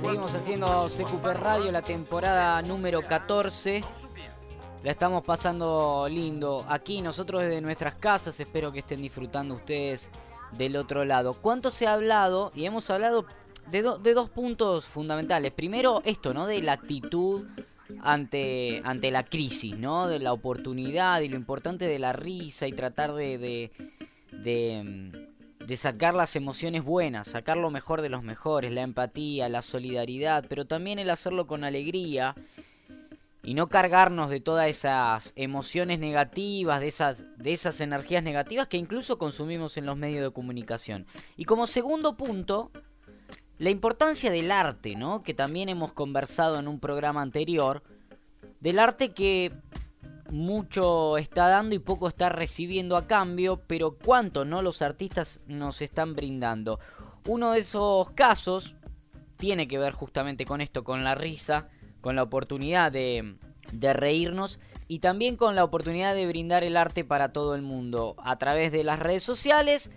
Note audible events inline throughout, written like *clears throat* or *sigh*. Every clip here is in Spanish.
Seguimos haciendo CQP Radio, la temporada número 14. La estamos pasando lindo aquí nosotros desde nuestras casas. Espero que estén disfrutando ustedes del otro lado. ¿Cuánto se ha hablado? Y hemos hablado de, de dos puntos fundamentales. Primero, esto, ¿no? De la actitud ante, ante la crisis, ¿no? De la oportunidad y lo importante de la risa y tratar de, de, de, de, sacar las emociones buenas, sacar lo mejor de los mejores, la empatía, la solidaridad, pero también el hacerlo con alegría y no cargarnos de todas esas emociones negativas, de esas, de esas energías negativas que incluso consumimos en los medios de comunicación. Y como segundo punto, la importancia del arte, ¿no? Que también hemos conversado en un programa anterior, del arte que mucho está dando y poco está recibiendo a cambio, pero cuánto, ¿no? Los artistas nos están brindando. Uno de esos casos tiene que ver justamente con esto, con la risa, con la oportunidad de, reírnos y también con la oportunidad de brindar el arte para todo el mundo a través de las redes sociales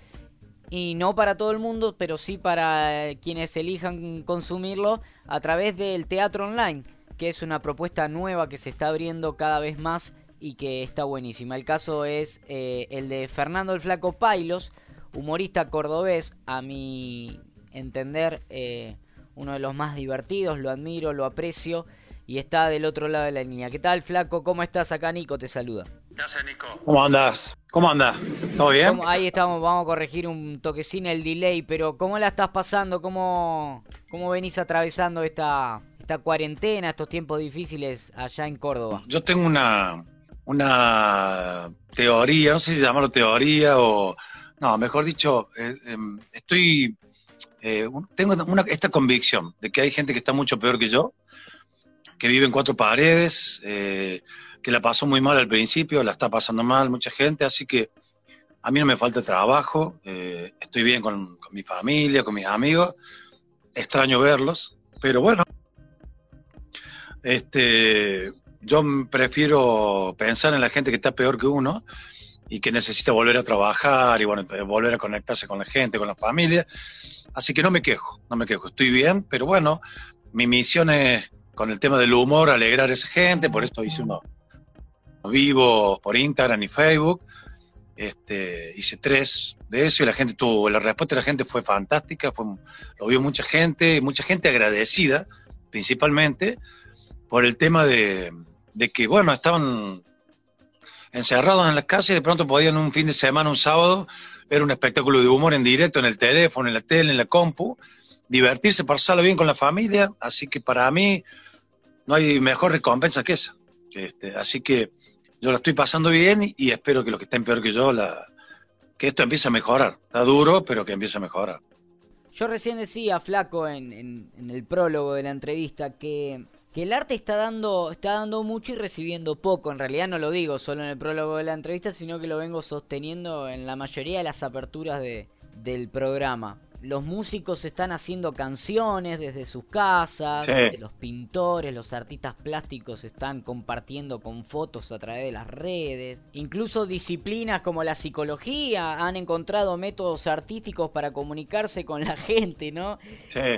y no para todo el mundo, pero sí para eh, quienes elijan consumirlo a través del teatro online, que es una propuesta nueva que se está abriendo cada vez más y que está buenísima. El caso es eh, el de Fernando el Flaco Pailos, humorista cordobés, a mi entender eh, uno de los más divertidos, lo admiro, lo aprecio y está del otro lado de la línea. ¿Qué tal, Flaco? ¿Cómo estás? Acá Nico te saluda. Gracias, Nico? ¿Cómo andas? ¿Cómo andas? ¿Todo bien? Ahí estamos, vamos a corregir un toquecín el delay, pero ¿cómo la estás pasando? ¿Cómo, cómo venís atravesando esta, esta cuarentena, estos tiempos difíciles allá en Córdoba? Yo tengo una, una teoría, no sé si llamarlo teoría o... No, mejor dicho, eh, em, estoy... Eh, tengo una, esta convicción de que hay gente que está mucho peor que yo, que vive en cuatro paredes, eh, que la pasó muy mal al principio, la está pasando mal mucha gente, así que a mí no me falta trabajo, estoy bien con, mi familia, con mis amigos, extraño verlos, pero bueno, este, yo prefiero pensar en la gente que está peor que uno y que necesita volver a trabajar y bueno, volver a conectarse con la gente, con la familia. Así que no me quejo, no me quejo, estoy bien, pero bueno, mi misión es con el tema del humor, alegrar a esa gente, por esto hice uno vivo por Instagram y Facebook. Este, hice tres de eso y la gente tuvo, la respuesta de la gente fue fantástica, fue, lo vio mucha gente, mucha gente agradecida, principalmente, por el tema de, de que, bueno, estaban encerrados en las casas y de pronto podían un fin de semana, un sábado, ver un espectáculo de humor en directo, en el teléfono, en la tele, en la compu, divertirse, pasarlo bien con la familia, así que para mí no hay mejor recompensa que esa. Este, así que yo la estoy pasando bien y, espero que los que estén peor que yo, la, que esto empiece a mejorar. Está duro, pero que empiece a mejorar. Yo recién decía, Flaco, en, en, el prólogo de la entrevista, que, que, el arte está dando, está dando mucho y recibiendo poco. En realidad no lo digo solo en el prólogo de la entrevista, sino que lo vengo sosteniendo en la mayoría de las aperturas de, del programa los músicos están haciendo canciones desde sus casas, los pintores, los artistas plásticos están compartiendo con fotos a través de las redes, incluso disciplinas como la psicología han encontrado métodos artísticos para comunicarse con la *laughs* gente, ¿no?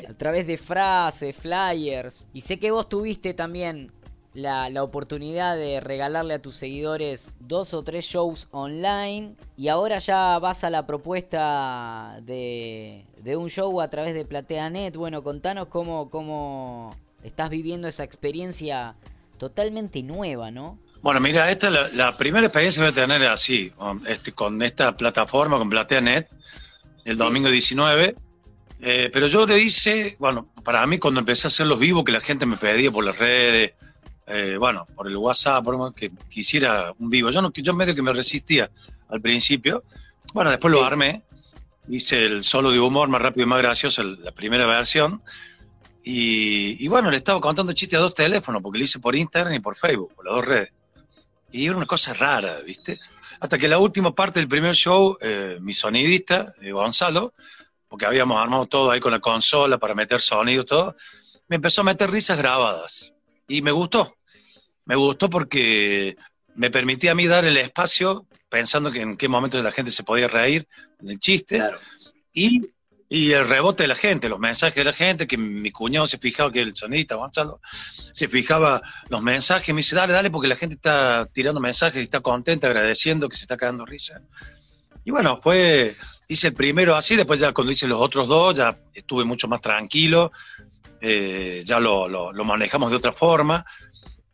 A través de frases, flyers. Y sé que vos tuviste también la, la, oportunidad de regalarle a tus seguidores dos o tres shows online y ahora ya vas a la propuesta de, de un show a través de PlateaNet. Bueno, contanos cómo, cómo estás viviendo esa experiencia totalmente nueva, ¿no? Bueno, mira, esta es la, primera experiencia que voy a tener así, este, con esta plataforma, con PlateaNet, el domingo 19. Eh, pero yo le hice, bueno, para mí cuando empecé a hacer los vivos que la gente me pedía por las redes, eh, bueno, por el WhatsApp, por que quisiera un vivo. Yo no, yo medio que me resistía al principio. Bueno, después lo armé. Hice el solo de humor más rápido y más gracioso, la primera versión. Y, bueno, le estaba contando chistes a dos teléfonos, porque lo hice por Instagram y por Facebook, por las dos redes. Y era una cosa rara, ¿viste? Hasta que la última parte del primer show, eh, mi sonidista, eh, Gonzalo, porque habíamos armado todo ahí con la consola para meter sonido, todo, me empezó a meter risas grabadas. Y me gustó me gustó porque me permitía a mí dar el espacio pensando que en qué momento la gente se podía reír en el chiste. Y Y el rebote de la gente, los mensajes de la gente, que mi cuñado se fijaba que el sonista, Gonzalo, se fijaba los mensajes, me dice, dale, dale, porque la gente está tirando mensajes y está contenta, agradeciendo que se está cagando risa. Y bueno, fue, hice el primero así, después ya cuando hice los otros dos, ya estuve mucho más tranquilo, eh, ya lo, lo, manejamos de otra forma.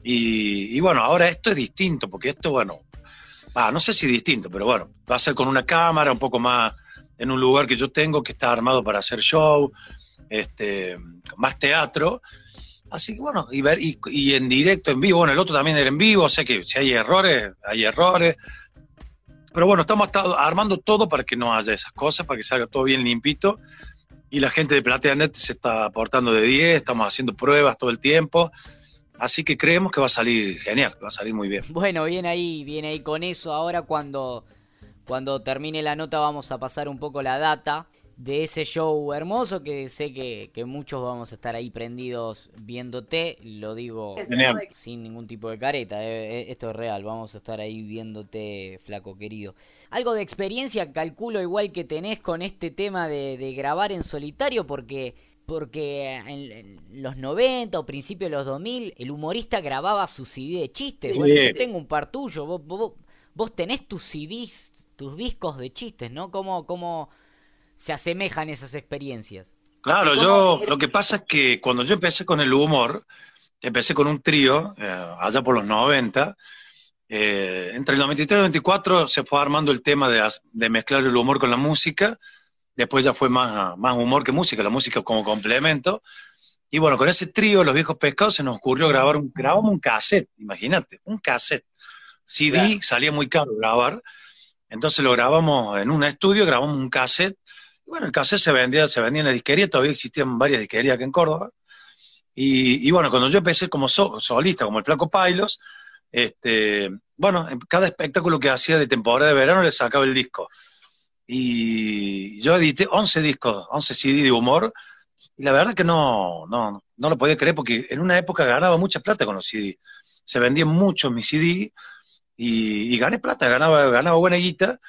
Y, y, bueno, ahora esto es distinto, porque esto, bueno, ah, no sé si distinto, pero bueno, va a ser con una cámara un poco más en un lugar que yo tengo que está armado para hacer show, este, más teatro. Así que bueno, y, ver, y, en directo, en vivo, bueno, el otro también era en vivo, o sea que si hay errores, hay errores. Pero bueno, estamos armando todo para que no haya esas cosas, para que salga todo bien limpito. Y la gente de PlateaNet se está aportando de 10, estamos haciendo pruebas todo el tiempo. Así que creemos que va a salir genial, va a salir muy bien. Bueno, viene ahí, viene ahí con eso. Ahora cuando cuando termine la nota vamos a pasar un poco la data de ese show hermoso que sé que, muchos vamos a estar ahí prendidos viéndote. Lo digo sin ningún tipo de careta, eh, eh, esto es real, vamos a estar ahí viéndote, flaco querido. Algo de experiencia calculo igual que tenés con este tema de, grabar en solitario porque porque en, los 90 o principios de los 2000 el humorista grababa su CD de chistes. Bueno, yo tengo un par tuyo, vos, vos tenés tus CDs, tus discos de chistes, ¿no? ¿Cómo, cómo se asemejan esas experiencias? Claro, yo lo que pasa es que cuando yo empecé con el humor, empecé con un trío, eh, allá por los 90, eh, entre el 93 y el 94 se fue armando el tema de, mezclar el humor con la música, después ya fue más, más humor que música, la música como complemento, y bueno, con ese trío, Los Viejos Pescados, se nos ocurrió grabar un, grabamos un cassette, imagínate, un cassette. CD salía muy caro grabar, entonces lo grabamos en un estudio, grabamos un cassette. Y bueno, el cassette se vendía, se vendía en la disquería, todavía existían varias disquerías aquí en Córdoba. Y, bueno, cuando yo empecé como solista, como el Flaco Pailos, este, bueno, en cada espectáculo que hacía de temporada de verano le sacaba el disco. Y yo edité 11 discos, 11 CD de humor, y la verdad que no, no, no lo podía creer porque en una época ganaba mucha plata con los CD. Se vendían mucho mis CD y, gané plata, ganaba, ganaba buena guita.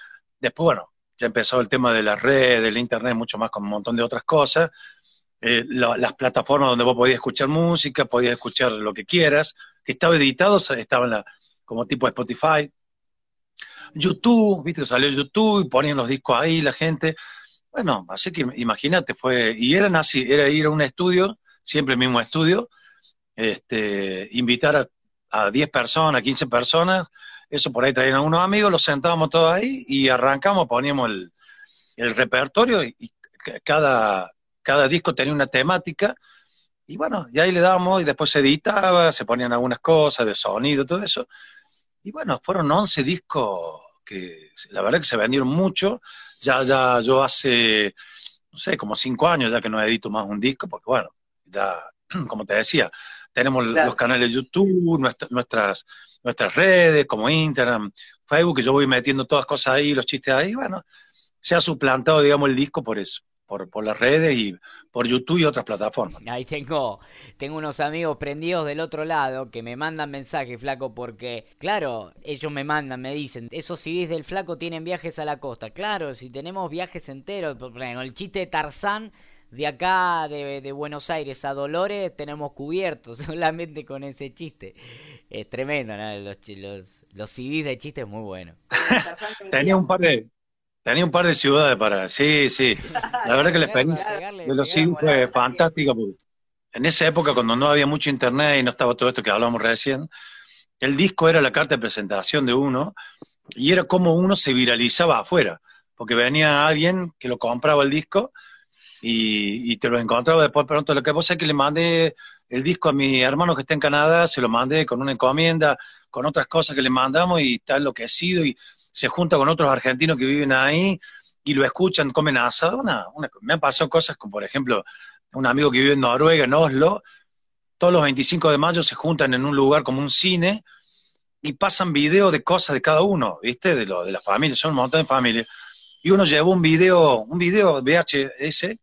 Después, bueno, ya empezó el tema de la red, del internet, mucho más con un montón de otras cosas. Eh, las plataformas donde vos podías escuchar música, podías escuchar lo que quieras, que estaba editado, estaba en la, como tipo Spotify. YouTube, viste, salió YouTube y ponían los discos ahí la gente. Bueno, así que imagínate, fue, y eran así, era ir a un estudio, siempre el mismo estudio, este, invitar a, a 10 personas, 15 personas, eso por ahí traían a unos amigos, los sentábamos todos ahí y arrancamos, poníamos el, el repertorio y, cada, cada disco tenía una temática y bueno, y ahí le dábamos y después se editaba, se ponían algunas cosas de sonido, todo eso. Y bueno, fueron 11 discos que la verdad que se vendieron mucho. Ya, ya yo hace, no sé, como 5 años ya que no edito más un disco, porque bueno, ya, *clears throat* como te decía, tenemos los canales de YouTube, nuestras, nuestras redes como Instagram, Facebook, que yo voy metiendo todas cosas ahí, los chistes ahí, bueno, se ha suplantado, digamos, el disco por eso. Por, por, las redes y por YouTube y otras plataformas. Ahí tengo, tengo unos amigos prendidos del otro lado que me mandan mensajes, flaco, porque, claro, ellos me mandan, me dicen, esos CDs del flaco tienen viajes a la costa. Claro, si tenemos viajes enteros, por ejemplo, el chiste de Tarzán de acá, de, Buenos Aires a Dolores, tenemos cubiertos *laughs* solamente con ese chiste. Es tremendo, ¿no? Los, los, los CDs de chistes muy buenos. *laughs* tenía un par de tenía un par de ciudades para. Sí, sí. La verdad que la experiencia de los CDs fue fantástica. en esa época, cuando no había mucho internet y no estaba todo esto que hablábamos recién, el disco era la carta de presentación de uno y era como uno se viralizaba afuera. Porque venía alguien que lo compraba el disco y, te lo encontraba después pronto. Lo que pasa es que le mandé el disco a mi hermano que está en Canadá, se lo mandé con una encomienda, con otras cosas que le mandamos y está enloquecido y se junta con otros argentinos que viven ahí y lo escuchan, comen asado. Una, me han pasado cosas como, por ejemplo, un amigo que vive en Noruega, en Oslo, todos los 25 de mayo se juntan en un lugar como un cine y pasan videos de cosas de cada uno, ¿viste? De, lo, de la familia, son un montón de familias. Y uno llevó un video, un video VHS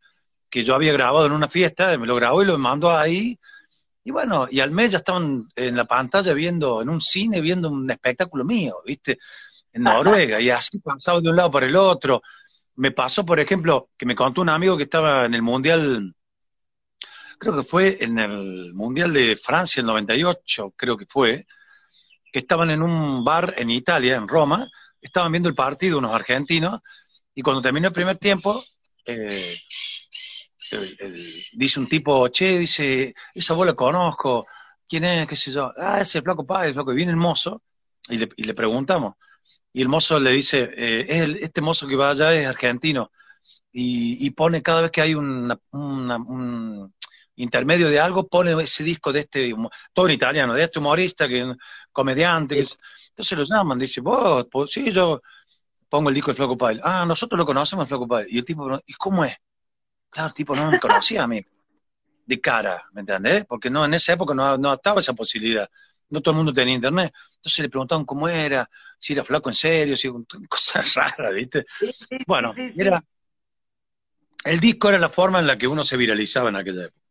que yo había grabado en una fiesta, me lo grabó y lo mandó ahí. Y bueno, y al mes ya estaban en la pantalla viendo, en un cine, viendo un espectáculo mío, ¿viste? En Noruega, y así pasado de un lado para el otro. me pasó, por ejemplo, que me contó un amigo que estaba en el Mundial, creo que fue en el Mundial de Francia, el 98, creo que fue, que estaban en un bar en Italia, en Roma, estaban viendo el partido unos argentinos, y cuando terminó el primer tiempo, eh, dice un tipo, che, dice, esa bola conozco, ¿quién es? ¿Qué sé yo? Ah, ese flaco padre, flaco, y viene el mozo, y le preguntamos, y el mozo le dice, eh, este mozo que va allá es argentino, y, pone cada vez que hay un intermedio de algo, pone ese disco de este, todo en italiano, de este humorista, que comediante, entonces lo llaman, dice, vos, sí, yo pongo el disco de Flaco Padre, ah, nosotros lo conocemos, Flaco Padre, y el tipo, ¿y cómo es? Claro, el tipo no me conocía a mí, de cara, ¿me entendés? Porque no, en esa época no, no estaba esa posibilidad no todo el mundo tenía internet. Entonces le preguntaban cómo era, si era flaco en serio, si *laughs* cosas raras, ¿viste? bueno, era el disco era la forma en la que uno se viralizaba en aquella época.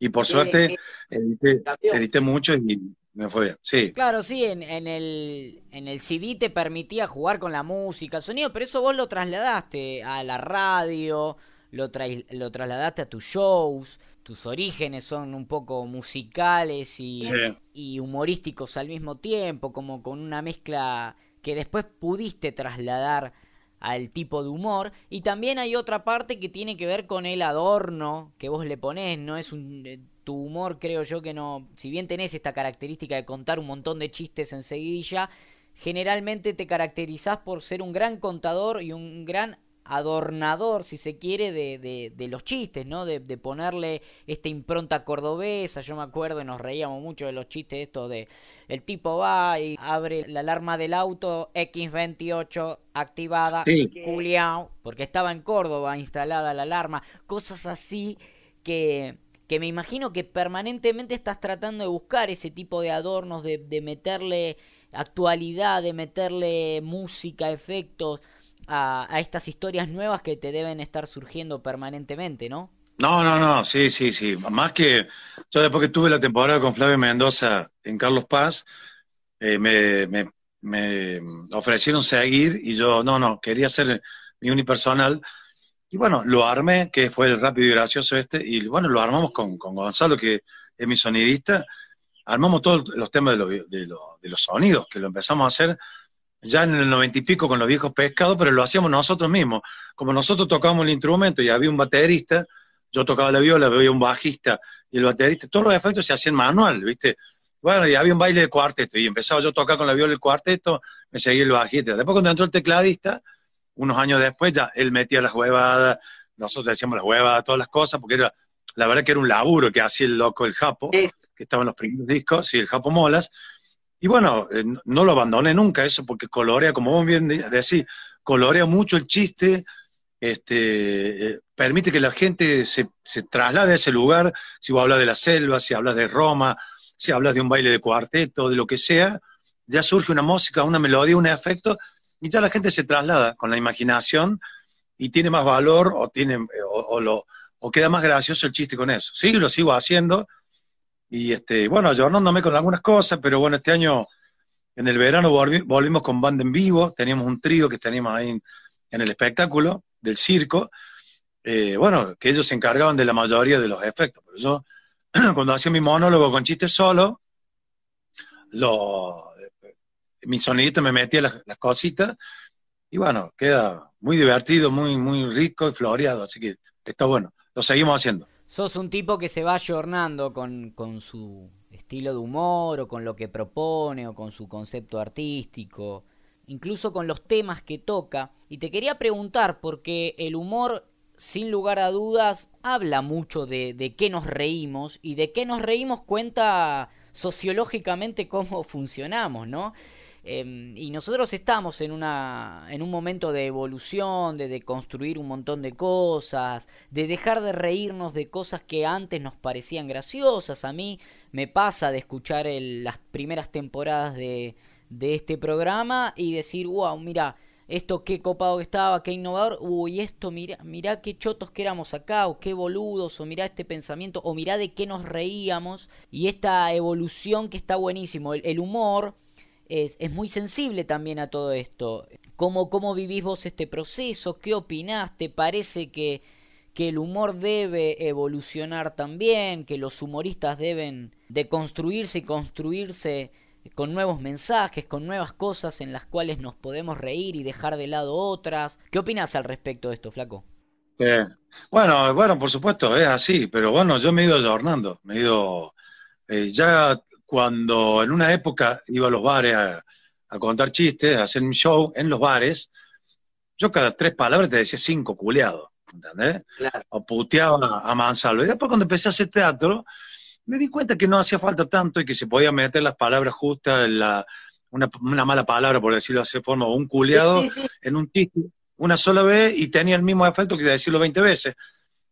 Y por suerte edité, mucho y me fue bien. Sí. Claro, sí, en, en, el, en el CD te permitía jugar con la música, el sonido, pero eso vos lo trasladaste a la radio, lo, lo trasladaste a tus shows tus orígenes son un poco musicales y, y, humorísticos al mismo tiempo, como con una mezcla que después pudiste trasladar al tipo de humor. Y también hay otra parte que tiene que ver con el adorno que vos le ponés, no es un... Eh, tu humor creo yo que no, si bien tenés esta característica de contar un montón de chistes enseguidilla, generalmente te caracterizás por ser un gran contador y un gran adornador, si se quiere, de, de, los chistes, ¿no? De, de, ponerle esta impronta cordobesa. Yo me acuerdo y nos reíamos mucho de los chistes estos de el tipo va y abre la alarma del auto X28 activada, sí. porque estaba en Córdoba instalada la alarma, cosas así que que me imagino que permanentemente estás tratando de buscar ese tipo de adornos, de, de meterle actualidad, de meterle música, efectos, a, estas historias nuevas que te deben estar surgiendo permanentemente, ¿no? No, no, no, sí, sí, sí. Más que yo después que tuve la temporada con Flavio Mendoza en Carlos Paz, eh, me, me, me, ofrecieron seguir y yo, no, no, quería hacer mi unipersonal. Y bueno, lo armé, que fue el rápido y gracioso este, y bueno, lo armamos con, con Gonzalo, que es mi sonidista. Armamos todos los temas de, de, de los sonidos, que lo empezamos a hacer ya en el noventa y pico con los viejos pescados, pero lo hacíamos nosotros mismos. Como nosotros tocábamos el instrumento y había un baterista, yo tocaba la viola, había un bajista y el baterista, todos los efectos se hacían manual, ¿viste? Bueno, y había un baile de cuarteto y empezaba yo a tocar con la viola el cuarteto, me seguía el bajista. Después cuando entró el tecladista, unos años después ya él metía las huevadas, nosotros decíamos las huevadas, todas las cosas, porque era, la verdad que era un laburo que hacía el loco, el Japo, que estaba en los primeros discos, y el Japo Molas, y bueno, eh, no lo abandoné nunca eso, porque colorea, como vos bien decís, colorea mucho el chiste, este, eh, permite que la gente se, se, traslade a ese lugar, si vos hablas de la selva, si hablas de Roma, si hablas de un baile de cuarteto, de lo que sea, ya surge una música, una melodía, un efecto, y ya la gente se traslada con la imaginación y tiene más valor o, tiene, o, lo, o queda más gracioso el chiste con eso. Sí, lo sigo haciendo, y este, bueno, ayornándome con algunas cosas, pero bueno, este año en el verano volvimos con banda en vivo, teníamos un trío que teníamos ahí en, el espectáculo del circo, eh, bueno, que ellos se encargaban de la mayoría de los efectos, pero yo *clears throat* cuando hacía mi monólogo con chistes solo, lo, mi sonidito me metía las, las, cositas, y bueno, queda muy divertido, muy, muy rico y floreado, así que está bueno, lo seguimos haciendo sos un tipo que se va ayornando con, con su estilo de humor o con lo que propone o con su concepto artístico, incluso con los temas que toca. Y te quería preguntar, porque el humor, sin lugar a dudas, habla mucho de, de qué nos reímos y de qué nos reímos cuenta sociológicamente cómo *laughs* funcionamos, ¿no? Em, y nosotros estamos en, una, en un momento de evolución, de, de, construir un montón de cosas, de dejar de reírnos de cosas que antes nos parecían graciosas. A mí me pasa de escuchar las primeras temporadas de, de este programa y decir, wow, mira, esto qué copado que estaba, qué innovador, uy, esto, mira, mira qué chotos que éramos acá, o qué boludos, o mira este pensamiento, o mira de qué nos reíamos, y esta evolución que está buenísimo, el humor es, es, muy sensible también a todo esto. ¿Cómo, ¿Cómo vivís vos este proceso? ¿Qué opinás? ¿Te parece que, que el humor debe evolucionar también? ¿Que los humoristas deben deconstruirse y construirse con nuevos mensajes, con nuevas cosas en las cuales nos podemos reír y dejar de lado otras? ¿Qué opinás al respecto de esto, Flaco? bueno, bueno, por supuesto, es así, pero bueno, yo me he ido adornando, me he ido, eh, ya cuando en una época iba a los bares a, contar chistes, a hacer mi show en los bares, yo cada tres palabras te decía cinco culeados, ¿entendés? O puteaba a mansalvo. Y después cuando empecé a hacer teatro, me di cuenta que no hacía falta tanto y que se podía meter las palabras justas, la, una, mala palabra, por decirlo de esa forma, o un culeado en un chiste una sola vez y tenía el mismo efecto que decirlo 20 veces.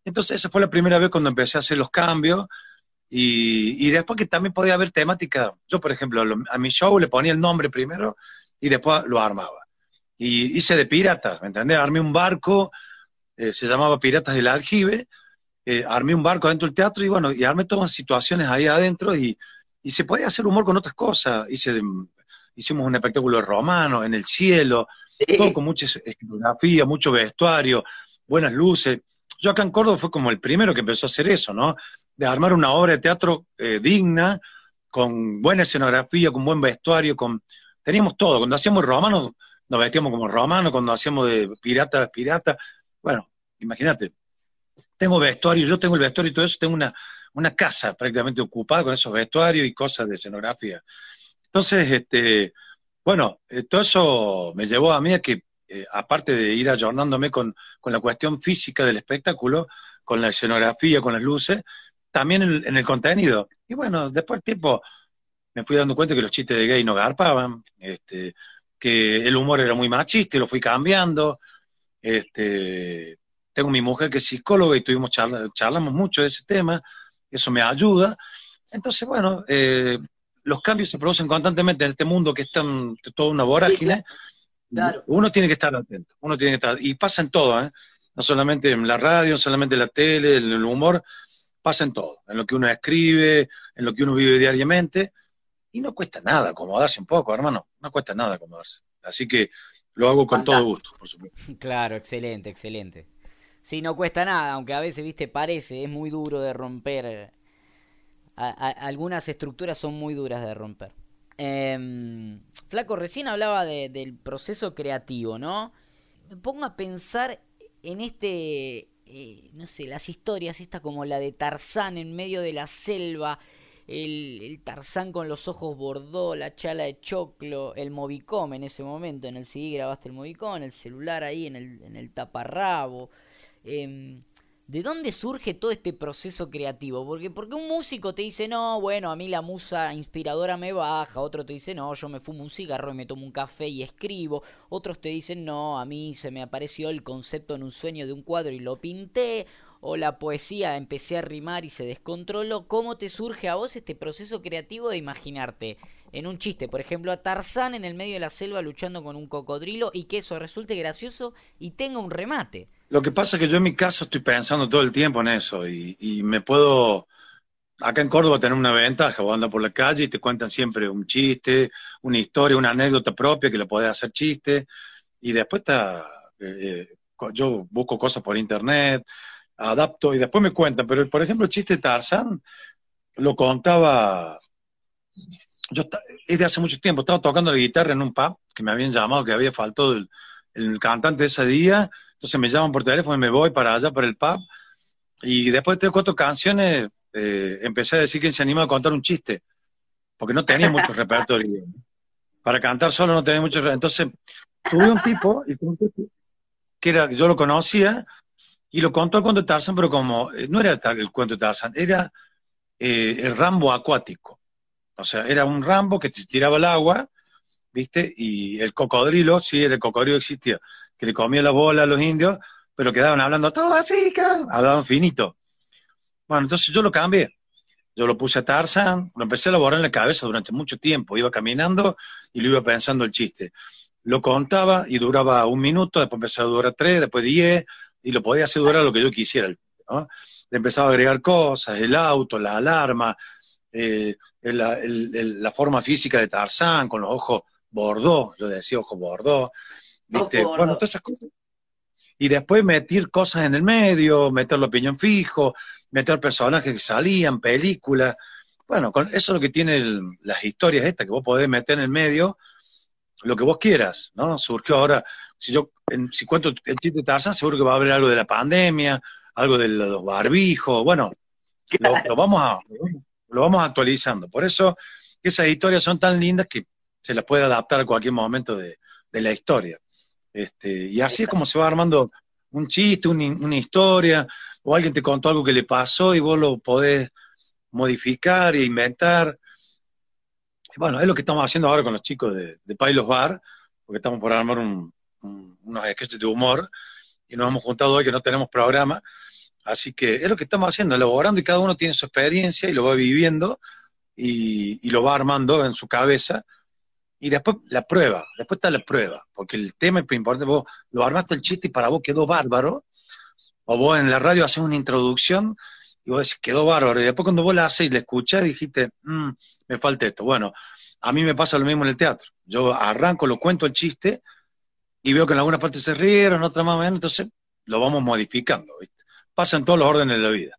Entonces esa fue la primera vez cuando empecé a hacer los cambios y, después que también podía haber temática. Yo, por ejemplo, a mi show le ponía el nombre primero y después lo armaba. Y hice de pirata, ¿me entendés? Armé un barco, eh, se llamaba Piratas del Aljibe, eh, armé un barco dentro del teatro y bueno, y armé todas situaciones ahí adentro y, y se podía hacer humor con otras cosas. Hice hicimos un espectáculo romano, en el cielo, todo con mucha escenografía, mucho vestuario, buenas luces. Yo acá en Córdoba fue como el primero que empezó a hacer eso, ¿no? De armar una obra de teatro eh, digna, con buena escenografía, con buen vestuario, con teníamos todo. Cuando hacíamos romanos, nos vestíamos como romanos, cuando hacíamos de pirata, pirata. Bueno, imagínate, tengo vestuario, yo tengo el vestuario y todo eso, tengo una, una casa prácticamente ocupada con esos vestuarios y cosas de escenografía. Entonces, este, bueno, eh, todo eso me llevó a mí a que, eh, aparte de ir ayornándome con, con, la cuestión física del espectáculo, con la escenografía, con las luces, también en, el contenido. Y bueno, después del tiempo me fui dando cuenta que los chistes de gay no garpaban, este, que el humor era muy machista y lo fui cambiando. Este, tengo mi mujer que es psicóloga y tuvimos charlamos mucho de ese tema, eso me ayuda. Entonces, bueno, eh, los cambios se producen constantemente en este mundo que es tan, toda una vorágine. Uno tiene que estar atento, uno tiene que estar, y pasa en todo, ¿eh? no solamente en la radio, no solamente en la tele, en el humor, pasa en todo, en lo que uno escribe, en lo que uno vive diariamente, y no cuesta nada acomodarse un poco, hermano, no cuesta nada acomodarse. Así que lo hago con todo gusto, por supuesto. *laughs* Claro, excelente, excelente. Sí, no cuesta nada, aunque a veces, viste, parece, es muy duro de romper algunas estructuras son muy duras de romper. Em, Flaco, recién hablaba del proceso creativo, ¿no? Me pongo a pensar en este, eh, no sé, las historias, esta como la de Tarzán en medio de la selva, el, Tarzán con los ojos bordó, la chala de choclo, el Movicom en ese momento, en el CD grabaste el Movicom, el celular ahí en el, en el taparrabo. Em, ¿De dónde surge todo este proceso creativo? Porque, porque un músico te dice, no, bueno, a mí la musa inspiradora me baja, otro te dice, no, yo me fumo un cigarro y me tomo un café y escribo, otros te dicen, no, a mí se me apareció el concepto en un sueño de un cuadro y lo pinté, o la poesía empecé a rimar y se descontroló. ¿Cómo te surge a vos este proceso creativo de imaginarte en un chiste, por ejemplo, a Tarzán en el medio de la selva luchando con un cocodrilo y que eso resulte gracioso y tenga un remate? Lo que pasa es que yo en mi caso estoy pensando todo el tiempo en eso y, me puedo, acá en Córdoba tener una ventaja, vos andas por la calle y te cuentan siempre un chiste, una historia, una anécdota propia que le podés hacer chiste y después está, eh, eh, yo busco cosas por internet, adapto y después me cuentan, pero por ejemplo el chiste de Tarzan lo contaba, yo es de hace mucho tiempo, estaba tocando la guitarra en un pub que me habían llamado, que había faltado el, el cantante ese día entonces me llaman por teléfono y me voy para allá, para el pub. Y después de tres o cuatro canciones, eh, empecé a decir que se anima a contar un chiste, porque no tenía mucho *laughs* repertorio. Para cantar solo no tenía mucho repertorio. Entonces, tuve un tipo, que era, yo lo conocía, y lo contó el cuento de Tarzan, pero como eh, no era el cuento de Tarzan, era eh, el Rambo acuático. O sea, era un Rambo que te tiraba el agua, ¿viste? Y el cocodrilo, sí, el cocodrilo existía que le comía la bola a los indios, pero quedaban hablando todo así, hablaban finito. Bueno, entonces yo lo cambié. Yo lo puse a Tarzan, lo empecé a elaborar en la cabeza durante mucho tiempo. Iba caminando y lo iba pensando el chiste. Lo contaba y duraba un minuto, después empezaba a durar tres, después diez, y lo podía hacer durar lo que yo quisiera. Le empezaba a agregar cosas, el auto, la alarma, eh, la, forma física de Tarzán, con los ojos bordó, yo decía ojos bordó, ¿viste? bueno, todas esas cosas. Y después meter cosas en el medio, meter la opinión fijo, meter personajes que salían, películas. Bueno, con eso es lo que tienen las historias estas, que vos podés meter en el medio lo que vos quieras, ¿no? Surgió ahora, si yo, si cuento el chiste de Tarzán, seguro que va a haber algo de la pandemia, algo de los barbijos, bueno, lo, vamos a, lo vamos actualizando. Por eso esas historias son tan lindas que se las puede adaptar a cualquier momento de, la historia. Este, y así es como se va armando un chiste, una historia, o alguien te contó algo que le pasó y vos lo podés modificar e inventar. Bueno, es lo que estamos haciendo ahora con los chicos de, de Bar, porque estamos por armar unos sketches de humor y nos hemos juntado hoy que no tenemos programa. Así que es lo que estamos haciendo, elaborando y cada uno tiene su experiencia y lo va viviendo y, lo va armando en su cabeza. Y después la prueba, después está la prueba, porque el tema es importante, vos lo armaste el chiste y para vos quedó bárbaro, o vos en la radio haces una introducción y vos decís, quedó bárbaro, y después cuando vos la haces y la escuchás dijiste, mm, me falta esto. Bueno, a mí me pasa lo mismo en el teatro. Yo arranco, lo cuento el chiste y veo que en alguna parte se rieron, en otra más o menos, entonces lo vamos modificando, ¿viste? Pasa en todos los órdenes de la vida.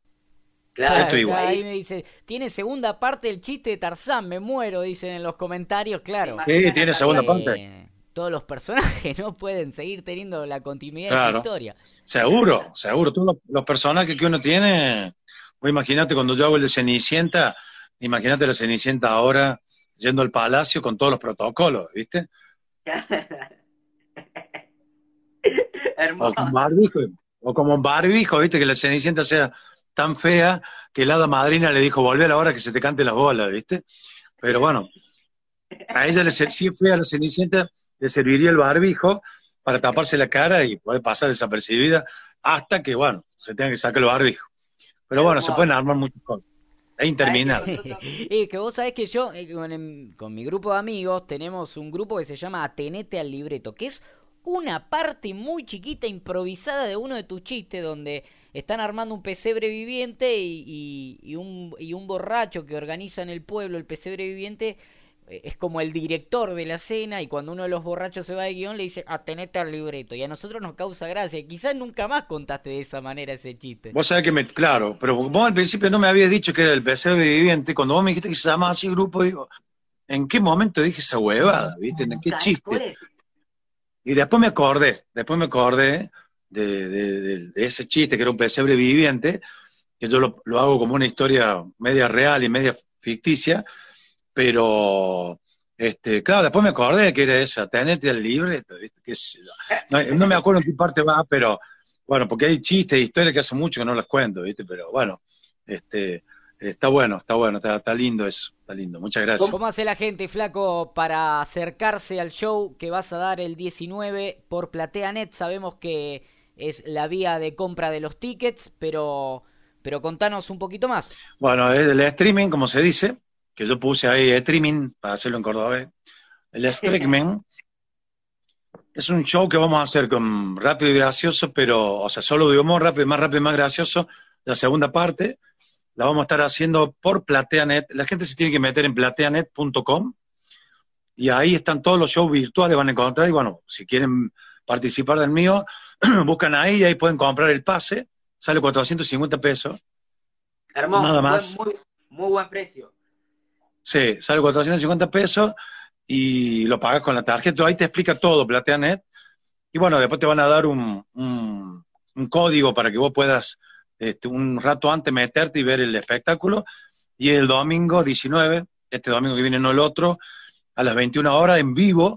Claro, ahí me dice, tiene segunda parte del chiste de Tarzán, me muero, dicen en los comentarios, claro. Sí, tiene segunda parte. Todos los personajes *laughs* no pueden seguir teniendo la continuidad de la historia. Seguro, seguro. Todos los, personajes que uno tiene, vos imagínate cuando yo hago el de Cenicienta, imagínate la Cenicienta ahora yendo al palacio con todos los protocolos, ¿viste? *laughs* Hermoso. O barbijo, o como barbijo, ¿viste? Que la Cenicienta sea tan fea que la hada madrina le dijo, volver a la hora que se te cante las bolas, ¿viste? Pero bueno, a ella, le, si es fea la Cenicienta, le serviría el barbijo para taparse la cara y poder pasar desapercibida hasta que, bueno, se tenga que sacar el barbijo. Pero bueno, se pueden armar muchas cosas. Es interminable. *laughs* y que vos sabés que yo, eh, con, mi grupo de amigos, tenemos un grupo que se llama Atenete al Libreto, que es una parte muy chiquita, improvisada de uno de tus chistes, donde están armando un pesebre viviente y, un, y un borracho que organiza en el pueblo el pesebre viviente eh, es como el director de la cena y cuando uno de los borrachos se va de guion le dice, atenete al libreto. Y a nosotros nos causa gracia. Quizás nunca más contaste de esa manera ese chiste. Vos sabés que me, claro, pero vos al principio no me habías dicho que era el pesebre viviente. Cuando vos me dijiste que se llamaba así grupo, digo, ¿en qué momento dije esa huevada? ¿Viste? ¿En qué chiste? Y después me acordé, después me acordé de, ese chiste que era un pesebre viviente, que yo lo, lo hago como una historia media real y media ficticia pero, este, claro, después me acordé que era esa, tenete el libre, no, me acuerdo en qué parte va, pero bueno, porque hay chistes, historias que hace mucho que no las cuento, ¿viste? Pero bueno, este, está bueno, está bueno, está, lindo eso, está lindo. Muchas gracias. ¿Cómo hace la gente, Flaco, para acercarse al show que vas a dar el 19 por PlateaNet? Sabemos que es la vía de compra de los tickets, pero, pero contanos un poquito más. Bueno, el streaming, como se dice, que yo puse ahí streaming para hacerlo en cordobés. El streaming es un show que vamos a hacer con rápido y gracioso, pero, o sea, solo de humor, rápido, más rápido y más gracioso. La segunda parte la vamos a estar haciendo por PlateaNet. La gente se tiene que meter en plateanet.com y ahí están todos los shows virtuales, van a encontrar. Y bueno, si quieren participar del mío, *clears throat* buscan ahí y ahí pueden comprar el pase. Sale 450 pesos. Hermoso. Nada más. Muy, muy buen precio. Sí, sale 450 pesos y lo pagas con la tarjeta. Ahí te explica todo, PlateaNet. Y bueno, después te van a dar un, un, código para que vos puedas este, un rato antes meterte y ver el espectáculo. Y el domingo 19, este domingo que viene, no el otro, a las 21 horas en vivo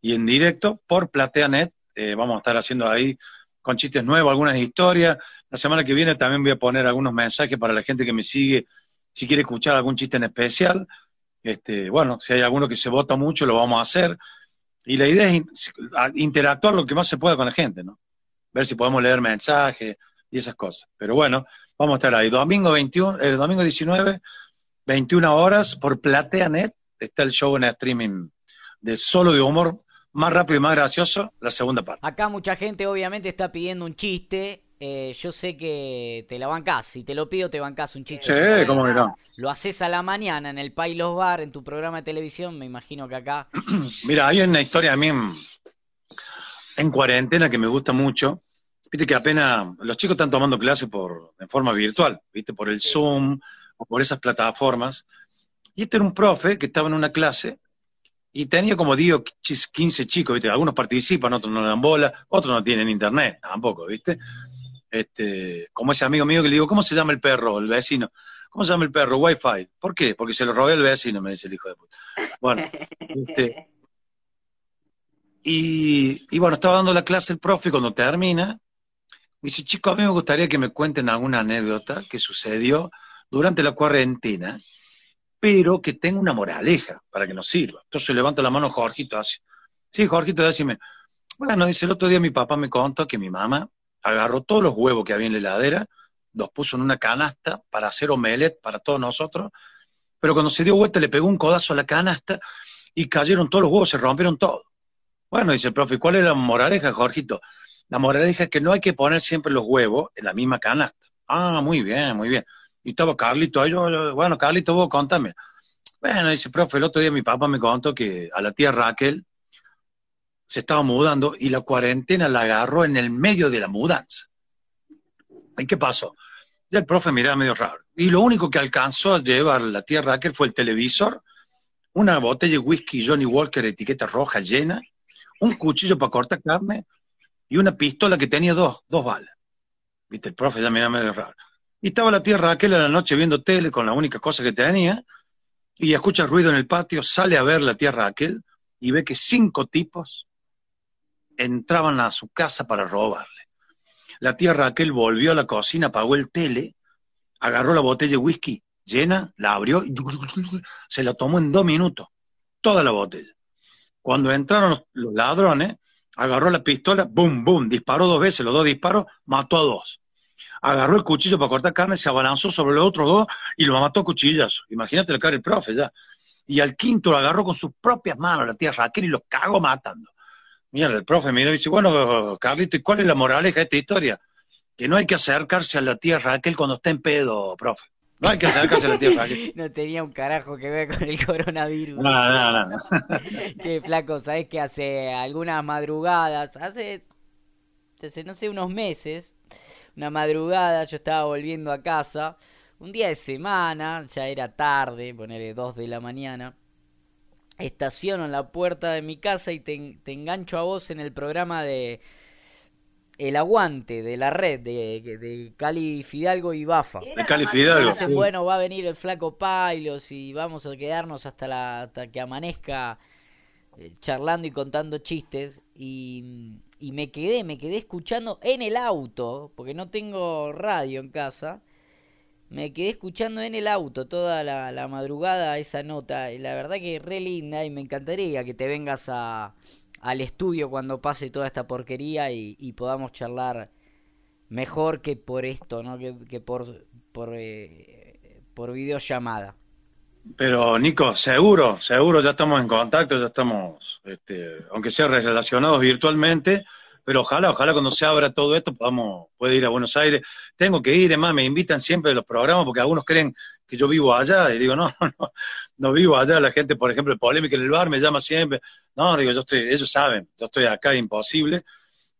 y en directo por PlateaNet. Eh, vamos a estar haciendo ahí con chistes nuevos, algunas historias. La semana que viene también voy a poner algunos mensajes para la gente que me sigue si quiere escuchar algún chiste en especial, este, bueno, si hay alguno que se vota mucho, lo vamos a hacer. Y la idea es interactuar lo que más se pueda con la gente, ¿no? Ver si podemos leer mensajes y esas cosas. Pero bueno, vamos a estar ahí. Domingo 21, el domingo 19, 21 horas, por PlateaNet, está el show en streaming de solo de humor más rápido y más gracioso, la segunda parte. Acá mucha gente obviamente está pidiendo un chiste eh, yo sé que te la bancás. Si te lo pido, te bancás un chiste. Sí, cómo que no. Lo haces a la mañana en el Pailos Bar, en tu programa de televisión. Me imagino que acá. *clears throat* Mira, hay una historia a mí en, cuarentena que me gusta mucho. Viste que apenas los chicos están tomando clases por, en forma virtual, viste, por el Zoom o por esas plataformas. Y este era un profe que estaba en una clase y tenía como 10 15 chicos, ¿viste? Algunos participan, otros no le dan bola, otros no tienen internet, tampoco, ¿viste? Este, como ese amigo mío que le digo, ¿cómo se llama el perro, el vecino? ¿Cómo se llama el perro? Wi-Fi. ¿Por qué? Porque se lo robé al vecino, me dice el hijo de puta. Bueno, este, y, bueno, estaba dando la clase el profe cuando termina, dice, chicos, a mí me gustaría que me cuenten alguna anécdota que sucedió durante la cuarentena, pero que tenga una moraleja para que nos sirva. Entonces levanto la mano Jorgito así. Sí, Jorgito, decime. Bueno, dice, el otro día mi papá me contó que mi mamá agarró todos los huevos que había en la heladera, los puso en una canasta para hacer omelette para todos nosotros, pero cuando se dio vuelta le pegó un codazo a la canasta y cayeron todos los huevos, se rompieron todos. Bueno, dice el profe, ¿cuál es la moraleja, Jorgito? La moraleja es que no hay que poner siempre los huevos en la misma canasta. Ah, muy bien, muy bien. Y estaba Carlito, yo, bueno, Carlito, vos contame. Bueno, dice, profe, el otro día mi papá me contó que a la tía Raquel se estaba mudando y la cuarentena la agarró en el medio de la mudanza. ¿Y qué pasó? Ya el profe miraba medio raro. Y lo único que alcanzó a llevar la tía Raquel fue el televisor, una botella de whisky Johnny Walker etiqueta roja llena, un cuchillo para cortar carne y una pistola que tenía dos, dos balas. Viste, el profe ya miraba medio raro. Y estaba la tía Raquel a la noche viendo tele con la única cosa que tenía, y escucha ruido en el patio, sale a ver la tía Raquel y ve que cinco tipos entraban a su casa para robarle. La tía Raquel volvió a la cocina, apagó el tele, agarró la botella de whisky llena, la abrió y se la tomó en dos minutos, toda la botella. Cuando entraron los, ladrones, agarró la pistola, boom, boom, disparó dos veces, los dos disparos, mató a dos. Agarró el cuchillo para cortar carne, se abalanzó sobre los otros dos y lo mató a cuchillas. Imagínate la cara del profe ya. Y al quinto lo agarró con sus propias manos, la tía Raquel, y lo cagó matando. Mira, el profe mira y dice, bueno, Carlito, ¿y cuál es la moraleja de esta historia? Que no hay que acercarse a la tía Raquel cuando está en pedo, profe. No hay que acercarse a la tía Raquel. *laughs* no tenía un carajo que ver con el coronavirus. No, no, no. *laughs* che, flaco, ¿sabés que hace algunas madrugadas, hace, hace, no sé, unos meses, una madrugada, yo estaba volviendo a casa, un día de semana, ya era tarde, ponerle dos de la mañana, estaciono en la puerta de mi casa y te, engancho a vos en el programa de El Aguante de la red de, Cali Fidalgo y Bafa. De Cali Fidalgo. Bueno, va a venir el flaco Pailos y vamos a quedarnos hasta, la, hasta que amanezca eh, charlando y contando chistes. Y, y me quedé, me quedé escuchando en el auto, porque no tengo radio en casa me quedé escuchando en el auto toda la, madrugada esa nota. Y la verdad que es re linda y me encantaría que te vengas a, al estudio cuando pase toda esta porquería y, podamos charlar mejor que por esto, ¿no? Que, por, por, eh, por videollamada. Pero Nico, seguro, seguro ya estamos en contacto, ya estamos, este, aunque sea relacionados virtualmente, pero ojalá, ojalá cuando se abra todo esto podamos, puede ir a Buenos Aires. Tengo que ir, además me invitan siempre a los programas porque algunos creen que yo vivo allá y digo, no, *laughs* no, no vivo allá. La gente, por ejemplo, el polémica en el bar me llama siempre. No, digo, yo estoy, ellos saben, yo estoy acá, imposible.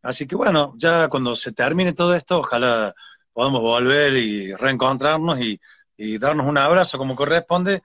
Así que bueno, ya cuando se termine todo esto, ojalá podamos volver y reencontrarnos y, y darnos un abrazo como corresponde.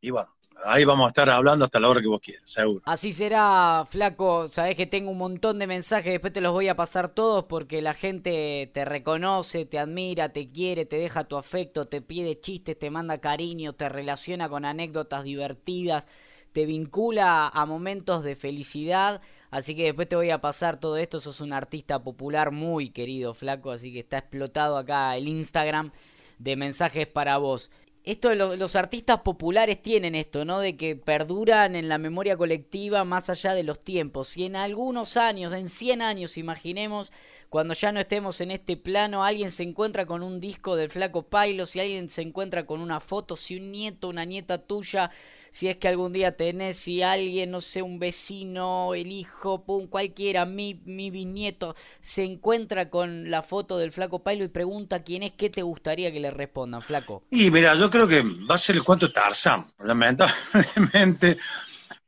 Y bueno, ahí vamos a estar hablando hasta la hora que vos quieras, seguro. Así será, flaco. Sabés que tengo un montón de mensajes, después te los voy a pasar todos porque la gente te reconoce, te admira, te quiere, te deja tu afecto, te pide chistes, te manda cariño, te relaciona con anécdotas divertidas, te vincula a momentos de felicidad. Así que después te voy a pasar todo esto. Sos un artista popular muy querido, flaco. Así que está explotado acá el Instagram de mensajes para vos esto los artistas populares tienen esto, ¿no? De que perduran en la memoria colectiva más allá de los tiempos. Si en algunos años, en 100 años, imaginemos, cuando ya no estemos en este plano, alguien se encuentra con un disco del Flaco Pailo, si alguien se encuentra con una foto, si un nieto, una nieta tuya, si es que algún día tenés, si alguien, no sé, un vecino, el hijo, pum, cualquiera, mi, mi bisnieto, se encuentra con la foto del Flaco Pailo y pregunta quién es, ¿qué te gustaría que le respondan, Flaco? Y mira, yo creo que va a ser el cuento Tarzán, lamentablemente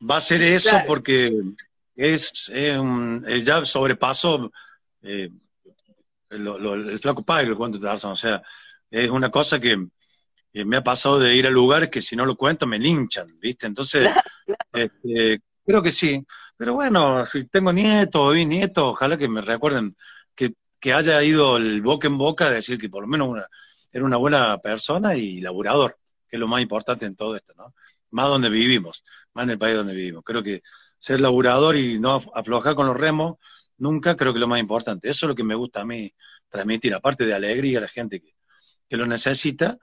va a ser eso porque es, eh, ya sobrepasó eh, el flaco padre, el cuento Tarzán. O sea, es una cosa que, me ha pasado de ir a lugares que si no lo cuento me linchan, ¿viste? Entonces, este, creo que sí. Pero bueno, si tengo nietos o nietos, ojalá que me recuerden que, que, haya ido el boca en boca a decir que por lo menos una, era una buena persona y laburador, que es lo más importante en todo esto, ¿no? Más donde vivimos, más en el país donde vivimos. Creo que ser laburador y no aflojar con los remos, nunca creo que lo más importante. Eso es lo que me gusta a mí transmitir, aparte de alegría a la gente que, que lo necesita,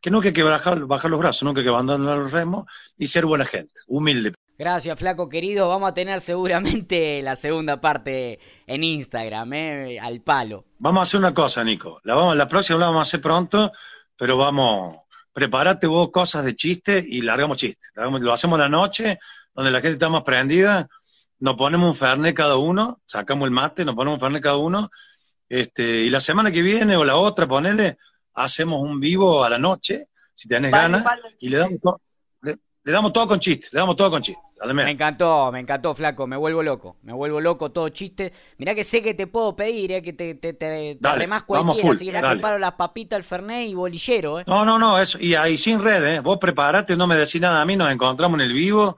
que nunca hay que bajar, bajar los brazos, nunca hay que abandonar los remos y ser buena gente, humilde. Gracias, flaco querido. Vamos a tener seguramente la segunda parte en Instagram, ¿eh? al palo. Vamos a hacer una cosa, Nico. La, vamos, la próxima la vamos a hacer pronto, pero vamos, prepárate vos cosas de chiste y largamos chiste. Lo hacemos la noche donde la gente está más prendida, nos ponemos un fernet cada uno, sacamos el mate, nos ponemos un fernet cada uno, este, y la semana que viene o la otra, ponele, hacemos un vivo a la noche, si tenés ganas, y le damos, todo, le, damos todo con chistes, le damos todo con chistes. Me encantó, me encantó, flaco, me vuelvo loco, me vuelvo loco, todo chiste. Mirá que sé que te puedo pedir, eh, que te, te, te, cualquiera, así que me preparo las papitas, el fernet y bolillero. Eh. No, no, no, eso, y ahí sin red, eh. vos preparate, no me decís nada a mí, nos encontramos en el vivo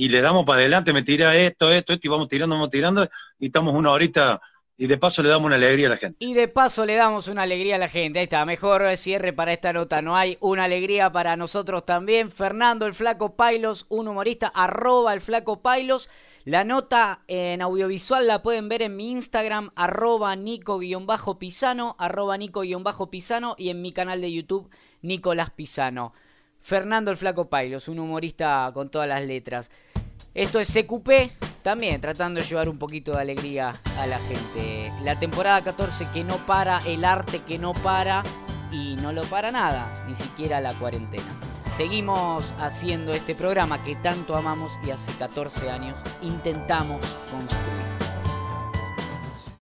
y le damos para adelante, me tira esto, esto, esto, y vamos tirando, vamos tirando, y estamos una horita, y de paso le damos una alegría a la gente. Y de paso le damos una alegría a la gente. Ahí está, mejor cierre para esta nota. No hay una alegría para nosotros también. Fernando el Flaco Pailos, un humorista, arroba el Flaco Pailos. La nota en audiovisual la pueden ver en mi Instagram, arroba Nico-Pisano, arroba Nico-Pisano y en mi canal de YouTube, Nicolás Pisano. Fernando el Flaco Pailos, un humorista con todas las letras. Esto es CQP, también tratando de llevar un poquito de alegría a la gente. La temporada 14 que no para, el arte que no para y no lo para nada, ni siquiera la cuarentena. Seguimos haciendo este programa que tanto amamos y hace 14 años intentamos construir.